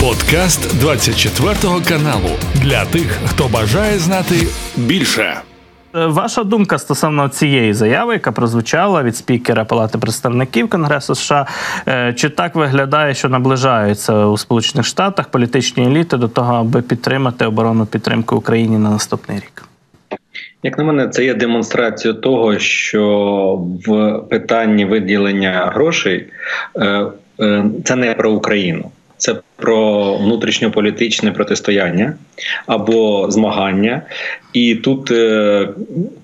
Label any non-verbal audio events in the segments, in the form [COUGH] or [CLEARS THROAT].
Подкаст 24 каналу для тих, хто бажає знати більше. Е, ваша думка стосовно цієї заяви, яка прозвучала від спікера Палати представників Конгресу США, е, чи так виглядає, що наближаються у Сполучених Штатах політичні еліти до того, аби підтримати оборонну підтримку Україні на наступний рік? Як на мене, це є демонстрацією того, що в питанні виділення грошей е, це не про Україну це про внутрішньополітичне протистояння або змагання. І тут, е,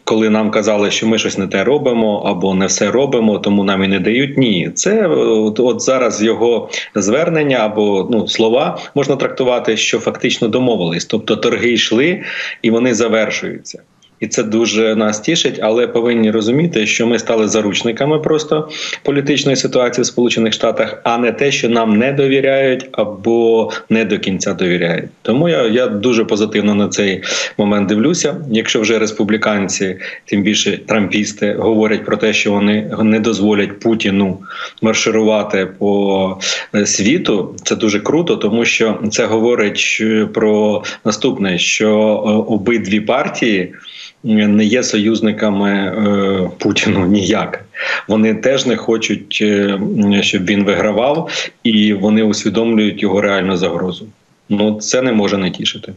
коли нам казали, що ми щось не те робимо або не все робимо, тому нам і не дають. Ні, це от, от зараз його звернення або ну слова можна трактувати, що фактично домовились, тобто торги йшли і вони завершуються і це дуже нас тішить, але повинні розуміти, що ми стали заручниками просто політичної ситуації в Сполучених Штатах, а не те, що нам не довіряють або не до кінця довіряють. Тому я я дуже позитивно на цей момент дивлюся. Якщо вже республіканці, тим більше трампісти, говорять про те, що вони не дозволять Путіну марширувати по е, світу, це дуже круто, тому що це говорить про наступне: що е, обидві партії не є союзниками е, Путіну ніяк. Вони теж не хочуть, е, щоб він вигравав, і вони усвідомлюють його реальну загрозу. Ну це не може не тішити.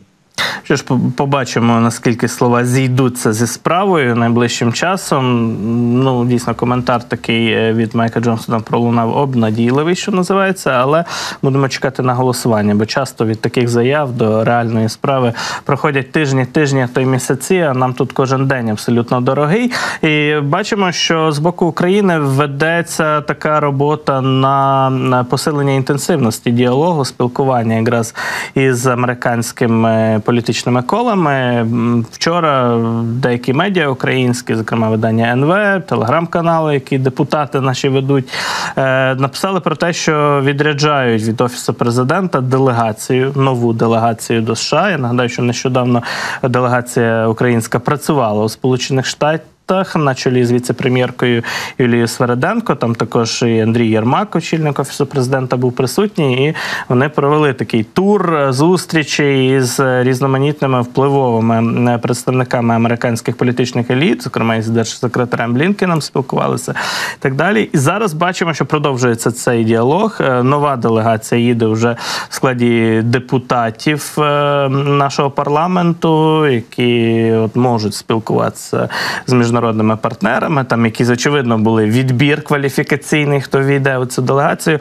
Що ж, побачимо, наскільки слова зійдуться зі справою найближчим часом. Ну, дійсно, коментар такий е, від Майка Джонсона пролунав обнадійливий, що називається, але будемо чекати на голосування, бо часто від таких заяв до реальної справи проходять тижні, тижні, то й місяці. А нам тут кожен день абсолютно дорогий. І бачимо, що з боку України ведеться така робота на посилення інтенсивності діалогу, спілкування якраз із американськими політичними колами. Вчора деякі медіа українські, зокрема видання НВ, телеграм-канали, які депутати наші ведуть, е, написали про те, що відряджають від офісу президента делегацію, нову делегацію до США. Я нагадаю, що нещодавно делегація українська працювала у Сполучених Штатах контактах на чолі з віце-прем'єркою Юлією Свереденко. Там також і Андрій Єрмак, очільник офісу президента, був присутній, і вони провели такий тур зустрічі з різноманітними впливовими представниками американських політичних еліт, зокрема із держсекретарем Блінкеном спілкувалися і так далі. І зараз бачимо, що продовжується цей діалог. Е, нова делегація їде вже в складі депутатів е, нашого парламенту, які от можуть спілкуватися з міжнародними міжнародними партнерами, там якісь очевидно були відбір кваліфікаційний, хто війде у цю делегацію,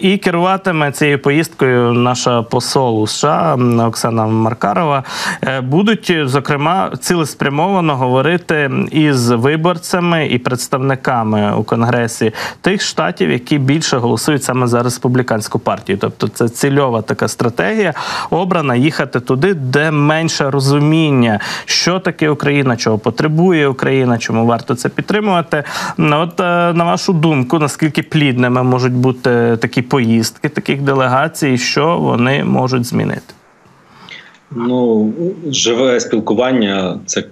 і керуватиме цією поїздкою наша посол у США Оксана Маркарова. Е, будуть зокрема цілеспрямовано говорити із виборцями і представниками у конгресі тих штатів, які більше голосують саме за республіканську партію. Тобто, це цільова така стратегія обрана їхати туди, де менше розуміння, що таке Україна, чого потребує Україна. Україна, чому варто це підтримувати? От е, на вашу думку, наскільки плідними можуть бути такі поїздки таких делегацій, що вони можуть змінити? Ну, живе спілкування це.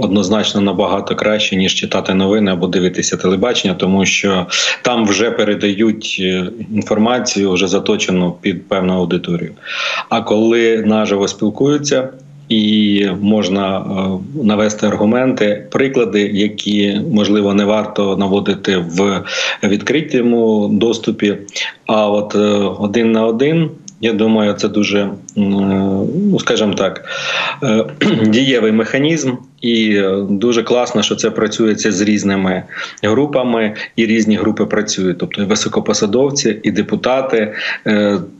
Однозначно набагато краще ніж читати новини або дивитися телебачення, тому що там вже передають е, інформацію, вже заточену під певну аудиторію. А коли наживо спілкуються, і можна е, навести аргументи, приклади, які можливо не варто наводити в відкритому доступі. А от е, один на один. Я думаю, це дуже, ну скажімо так, е, [CLEARS THROAT] дієвий механізм, і дуже класно, що це працюється з різними групами, і різні групи працюють, тобто і високопосадовці, і депутати.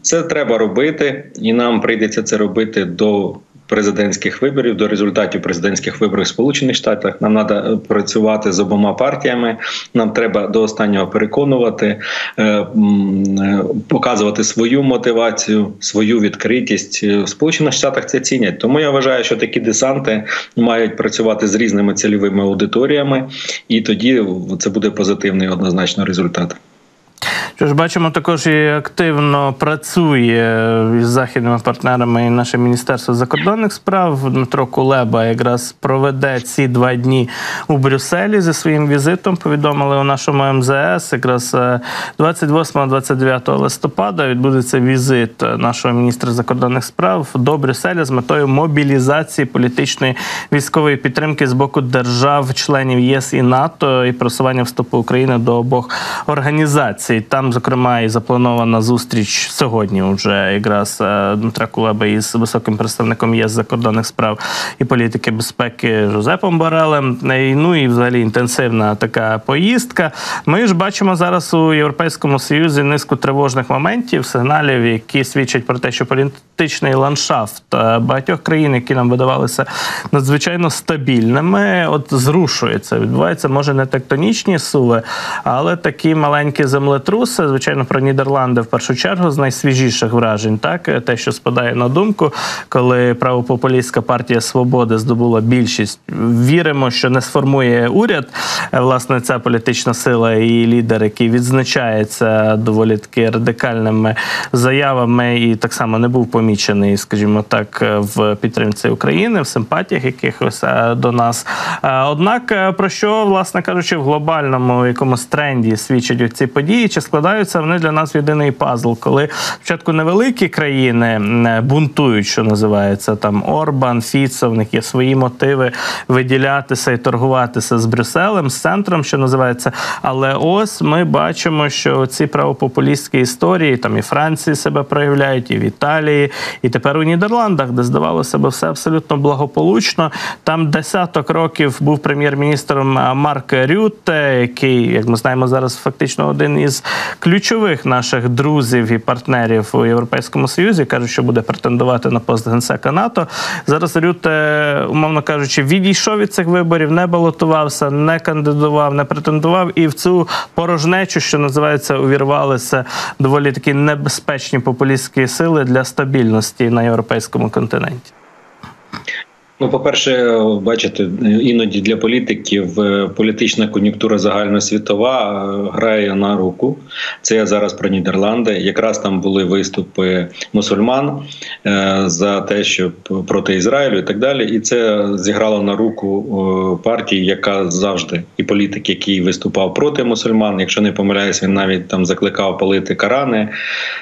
Це треба робити, і нам прийдеться це робити до президентських виборів, до результатів президентських виборів в Сполучених Штатах. Нам треба працювати з обома партіями. Нам треба до останнього переконувати, е, е, показувати свою мотивацію, свою відкритість в Сполучених Штатах. Це цінять. Тому я вважаю, що такі десанти мають працювати з різними цільовими аудиторіями, і тоді це буде позитивний однозначно результат. Що ж бачимо, також і активно працює з західними партнерами і наше міністерство закордонних справ. Дмитро Кулеба якраз проведе ці два дні у Брюсселі зі своїм візитом. Повідомили у нашому МЗС. Якраз 28-29 е, листопада відбудеться візит нашого міністра закордонних справ до Брюсселя з метою мобілізації політичної військової підтримки з боку держав-членів ЄС і НАТО і просування вступу України до обох організацій. Там, зокрема, і запланована зустріч сьогодні. Вже якраз е, Дмитра Кулеба із високим представником ЄС закордонних справ і політики безпеки Жозепом Борелем. Ну і взагалі інтенсивна така поїздка. Ми ж бачимо зараз у Європейському Союзі низку тривожних моментів, сигналів, які свідчать про те, що політичний ландшафт е, багатьох країн, які нам видавалися надзвичайно стабільними, от зрушується. Відбувається, може не тектонічні суви, але такі маленькі землетруси. Звичайно, про Нідерланди в першу чергу з найсвіжіших вражень, так те, що спадає на думку, коли правопопулістська партія свободи здобула більшість. Віримо, що не сформує уряд. Власне, ця політична сила і лідер, який відзначається доволі таки радикальними заявами, і так само не був помічений, скажімо так, в підтримці України в симпатіях якихось е, до нас. Е, однак, е, про що, власне кажучи, в глобальному якомусь тренді свідчать ці події, чи складаються вони для нас в єдиний пазл, коли спочатку невеликі країни бунтують, що називається там Орбан, Фіцо, в них є свої мотиви виділятися і торгуватися з Брюсселем, з центром, що називається. Але ось ми бачимо, що ці правопопулістські історії там і Франції себе проявляють, і в Італії, і тепер у Нідерландах, де здавалося б, все абсолютно благополучно. Там десяток років був прем'єр-міністром Марк Рютте, який, як ми знаємо, зараз фактично один із ключових наших друзів і партнерів у Європейському Союзі. кажуть, що буде претендувати на пост генсека НАТО. Зараз Рютте, умовно кажучи, відійшов від цих виборів, не балотувався, не кандидував, не претендував і в цю порожнечу, що називається, увірвалися доволі такі небезпечні популістські сили для стабільності на європейському континенті. Ну, по-перше, бачите, іноді для політиків е, політична кон'юнктура загальносвітова е, грає на руку. Це я зараз про Нідерланди. Якраз там були виступи мусульман е, за те, що проти Ізраїлю і так далі. І це зіграло на руку партії, яка завжди і політик, який виступав проти мусульман. Якщо не помиляюсь, він навіть там закликав палити Корани,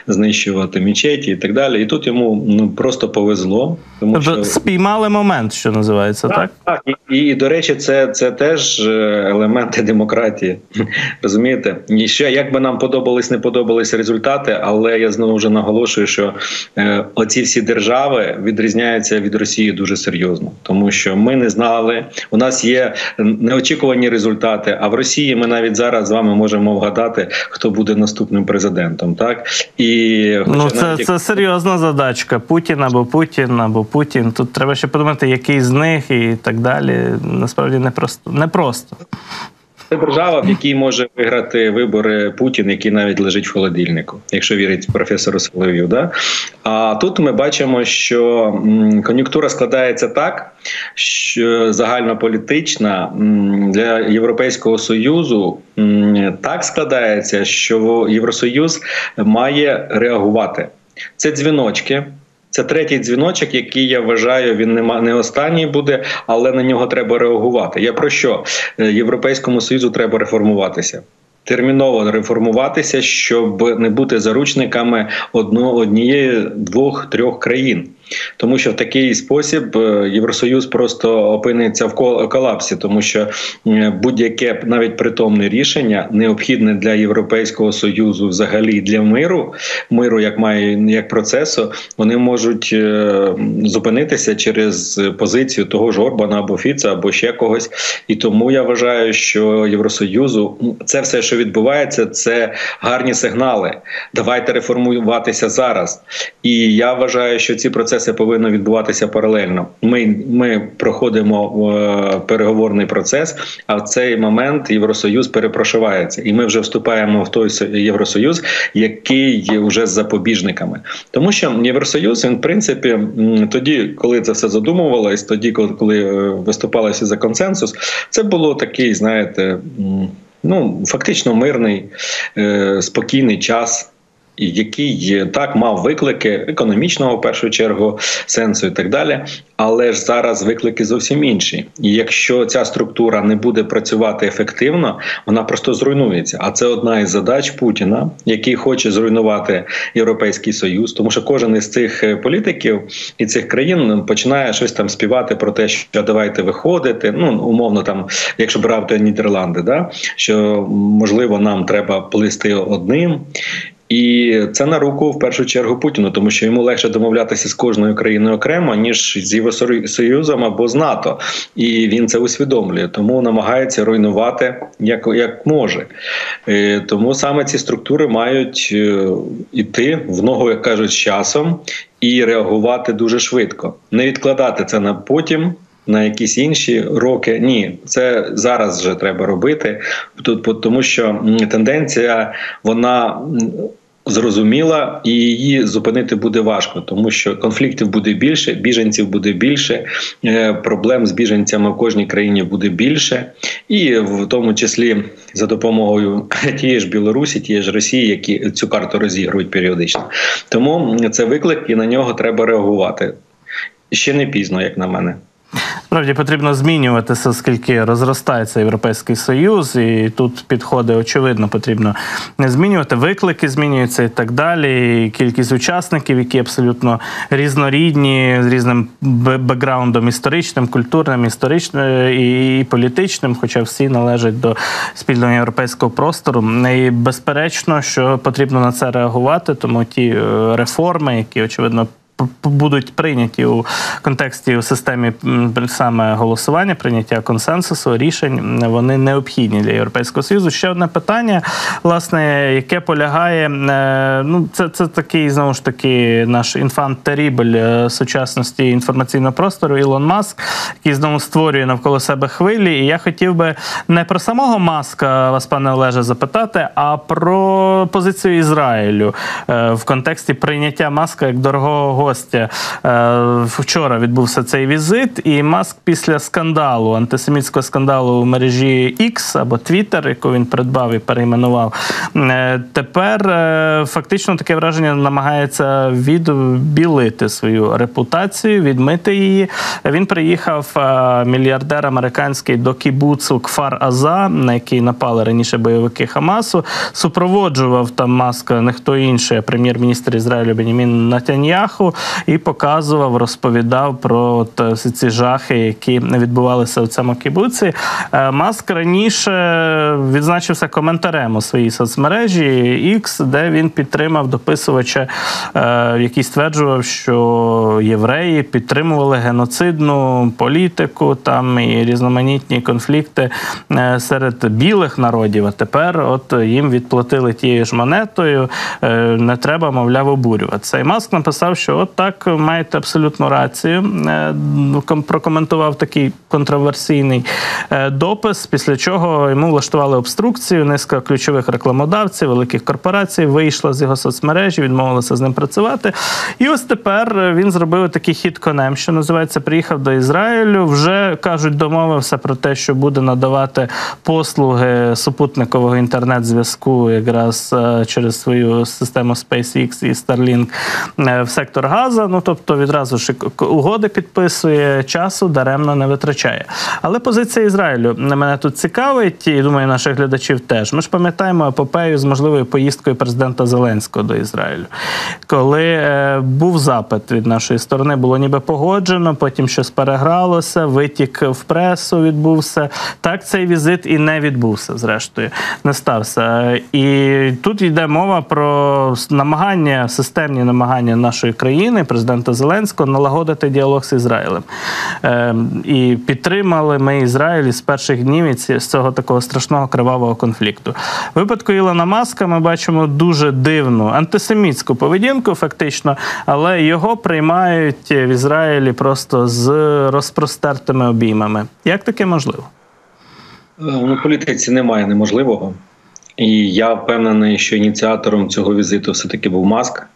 знищувати мечеті і так далі. І тут йому ну просто повезло, тому тобто що спіймали момент момент, що називається, так? Так, так. І, і до речі, це це теж е, елементи демократії. [LAUGHS] Розумієте? І ще як би нам подобались, не подобались результати, але я знову вже наголошую, що е, оці всі держави відрізняються від Росії дуже серйозно, тому що ми не знали. У нас є неочікувані результати. А в Росії ми навіть зараз з вами можемо вгадати, хто буде наступним президентом. Так і ну це, навіть... це серйозна задачка. Путін або Путін або Путін. Тут треба ще подумати, який з них і так далі. Насправді не просто не. Це держава, в якій може виграти вибори Путін, який навіть лежить в холодильнику, якщо вірить професору Солов'ю. Да? А тут ми бачимо, що кон'юнктура складається так, що загальнополітична для Європейського союзу так складається, що Євросоюз має реагувати. Це дзвіночки. Це третій дзвіночок, який я вважаю, він нема не останній буде, але на нього треба реагувати. Я про що е, європейському союзу треба реформуватися? Терміново реформуватися, щоб не бути заручниками одно, однієї, двох, трьох країн тому що в такий спосіб е, Євросоюз просто опиниться в колапсі, тому що будь-яке навіть притомне рішення необхідне для Європейського союзу, взагалі для миру, миру як має як процесу, вони можуть е, зупинитися через позицію того ж Орбана або Фіца, або ще когось. І тому я вважаю, що Євросоюзу це все, що відбувається, це гарні сигнали. Давайте реформуватися зараз. І я вважаю, що ці процеси процеси повинні відбуватися паралельно. Ми ми проходимо е, переговорний процес, а в цей момент Євросоюз перепрошивається, і ми вже вступаємо в той Євросоюз, який вже з запобіжниками, тому що Євросоюз він в принципі тоді, коли це все задумувалось, тоді коли, коли е, виступалося за консенсус, це було такий, знаєте ну фактично мирний, е, спокійний час який так мав виклики економічного в першу чергу сенсу і так далі. Але ж зараз виклики зовсім інші. І якщо ця структура не буде працювати ефективно, вона просто зруйнується. А це одна із задач Путіна, який хоче зруйнувати європейський союз, тому що кожен із цих е, політиків і цих країн починає щось там співати про те, що давайте виходити. Ну умовно, там, якщо брати Нідерланди, да що можливо нам треба плисти одним. І це на руку в першу чергу Путіну, тому що йому легше домовлятися з кожною країною окремо ніж з Євросоюзом або з НАТО, і він це усвідомлює, тому намагається руйнувати як як може. Е, тому саме ці структури мають іти е, в ногу, як кажуть, з часом і реагувати дуже швидко, не відкладати це на потім на якісь інші роки. Ні, це зараз вже треба робити. Тут тому, що тенденція вона. Зрозуміла, і її зупинити буде важко, тому що конфліктів буде більше, біженців буде більше, е, проблем з біженцями в кожній країні буде більше, і в тому числі за допомогою [LAUGHS] тієї ж Білорусі, тієї ж Росії, які цю карту розігрують періодично. Тому це виклик, і на нього треба реагувати ще не пізно, як на мене. Справді потрібно змінюватися, оскільки розростається європейський союз, і тут підходи очевидно потрібно не змінювати. Виклики змінюються і так далі. І Кількість учасників, які абсолютно різнорідні, з різним бекграундом історичним, культурним, історичним і політичним, хоча всі належать до спільного європейського простору. І безперечно, що потрібно на це реагувати, тому ті е, реформи, які очевидно будуть прийняті у контексті у системі саме голосування, прийняття консенсусу, рішень вони необхідні для європейського союзу. Ще одне питання, власне, яке полягає. Е, ну, це це такий знову ж таки наш інфант терібель е, сучасності інформаційного простору Ілон Маск, який знову створює навколо себе хвилі. І я хотів би не про самого Маска вас, пане Олеже, запитати, а про позицію Ізраїлю е, в контексті прийняття Маска як дорогого гостя. Е, вчора відбувся цей візит, і маск після скандалу, антисемітського скандалу у мережі X або Twitter, яку він придбав і перейменував. Е, тепер е, фактично таке враження намагається відбілити свою репутацію, відмити її. Він приїхав мільярдер американський до кібуцу Кфар Аза, на який напали раніше бойовики Хамасу. Супроводжував там маска не хто інший, а прем'єр-міністр Ізраїлю Бенімін Натяньяху і показував, розповідав про от е, ці жахи, які відбувалися в цьому кібуці. Е, Маск раніше відзначився коментарем у своїй соцмережі X, де він підтримав дописувача, е, який стверджував, що євреї підтримували геноцидну політику там і різноманітні конфлікти серед білих народів. А тепер от їм відплатили тією ж монетою. Не треба, мовляв, обурюватися. І Маск написав, що от так маєте абсолютну рацію. Е, прокоментував такий контроверсійний е, допис, після чого йому влаштували обструкцію. Низка ключових рекламодавців, великих корпорацій вийшла з його соцмережі, відмовилася з ним працювати. І ось тепер він зробив такий хід конем, що називається Приїхав до Ізраїлю. Вже кажуть, домовився про те, що буде надавати послуги супутникового інтернет-зв'язку, якраз е, через свою систему SpaceX і Starlink в сектор Газа. Ну тобто відразу ж угоди підписує, часу даремно не витрачає. Але позиція Ізраїлю мене тут цікавить, і думаю, наших глядачів теж. Ми ж пам'ятаємо епопею з можливою поїздкою президента Зеленського до Ізраїлю, коли е, був запит від нашої сторони, було ніби погоджено, потім щось перегралося, витік в пресу відбувся. Так цей візит і не відбувся, зрештою, не стався. І тут йде мова про намагання, системні намагання нашої країни, президента Зеленського, налагодити діалог з Ізраїлем. Е, І підтримали ми Ізраїль з перших днів з цього такого страшного кривавого конфлікту. В випадку Ілона Маска ми бачимо дуже дивну антисемітську поведінку, фактично, але його приймають в Ізраїлі просто з розпростертими обіймами. Як таке можливо? Е, ну, політиці немає неможливого. І я впевнений, що ініціатором цього візиту все таки був Маск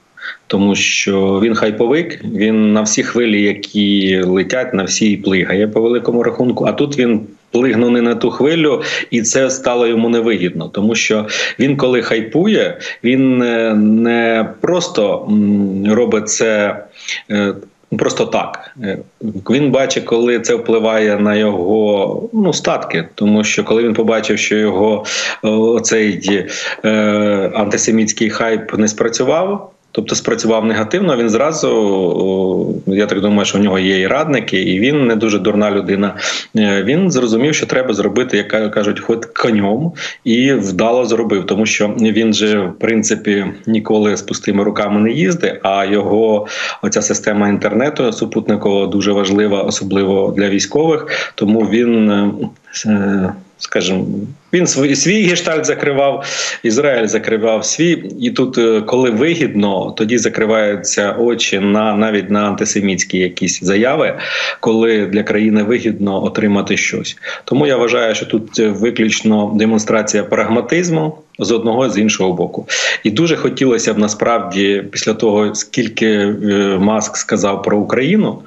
тому що він хайповик, він на всі хвилі, які летять, на всі плигає по великому рахунку. А тут він плигнув не на ту хвилю, і це стало йому невигідно, тому що він, коли хайпує, він не просто робить це. Просто так він бачить, коли це впливає на його ну статки, тому що коли він побачив, що його цей е, антисемітський хайп не спрацював, Тобто спрацював негативно. Він зразу я так думаю, що в нього є і радники, і він не дуже дурна людина. Е, він зрозумів, що треба зробити, як кажуть, хоч конем, і вдало зробив, тому що він же в принципі ніколи з пустими руками не їздить. А його оця система інтернету супутникового дуже важлива, особливо для військових. Тому він. Е, скажімо, він свій свій гештальт закривав, Ізраїль закривав свій, і тут, е, коли вигідно, тоді закриваються очі на навіть на антисемітські якісь заяви, коли для країни вигідно отримати щось. Тому я вважаю, що тут е, виключно демонстрація прагматизму з одного з іншого боку. І дуже хотілося б насправді, після того скільки е, маск сказав про Україну,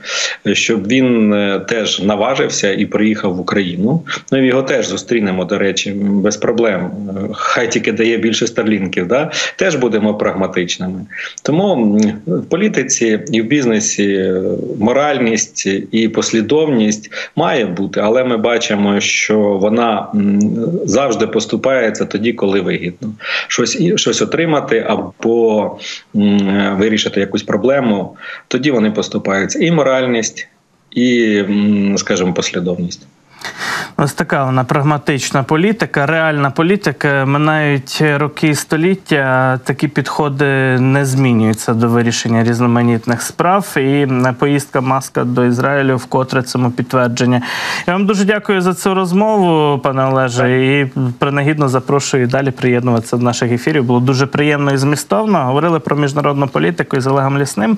щоб він теж наважився і приїхав в Україну. Ну його теж зустрінемо до речі без проблем. Хай тільки дає більше старлінків, да? теж будемо прагматичними. Тому в політиці і в бізнесі моральність і послідовність має бути, але ми бачимо, що вона завжди поступається тоді, коли вигідно щось щось отримати або вирішити якусь проблему. Тоді вони поступаються і моральність, і, скажімо, послідовність. Ось така вона прагматична політика, реальна політика. Минають роки і століття. Такі підходи не змінюються до вирішення різноманітних справ. І поїздка маска до Ізраїлю вкотре цьому підтвердження. Я вам дуже дякую за цю розмову, пане Олеже. І принагідно запрошую далі приєднуватися до наших ефірів. Було дуже приємно і змістовно. Говорили про міжнародну політику із Олегом Лісним.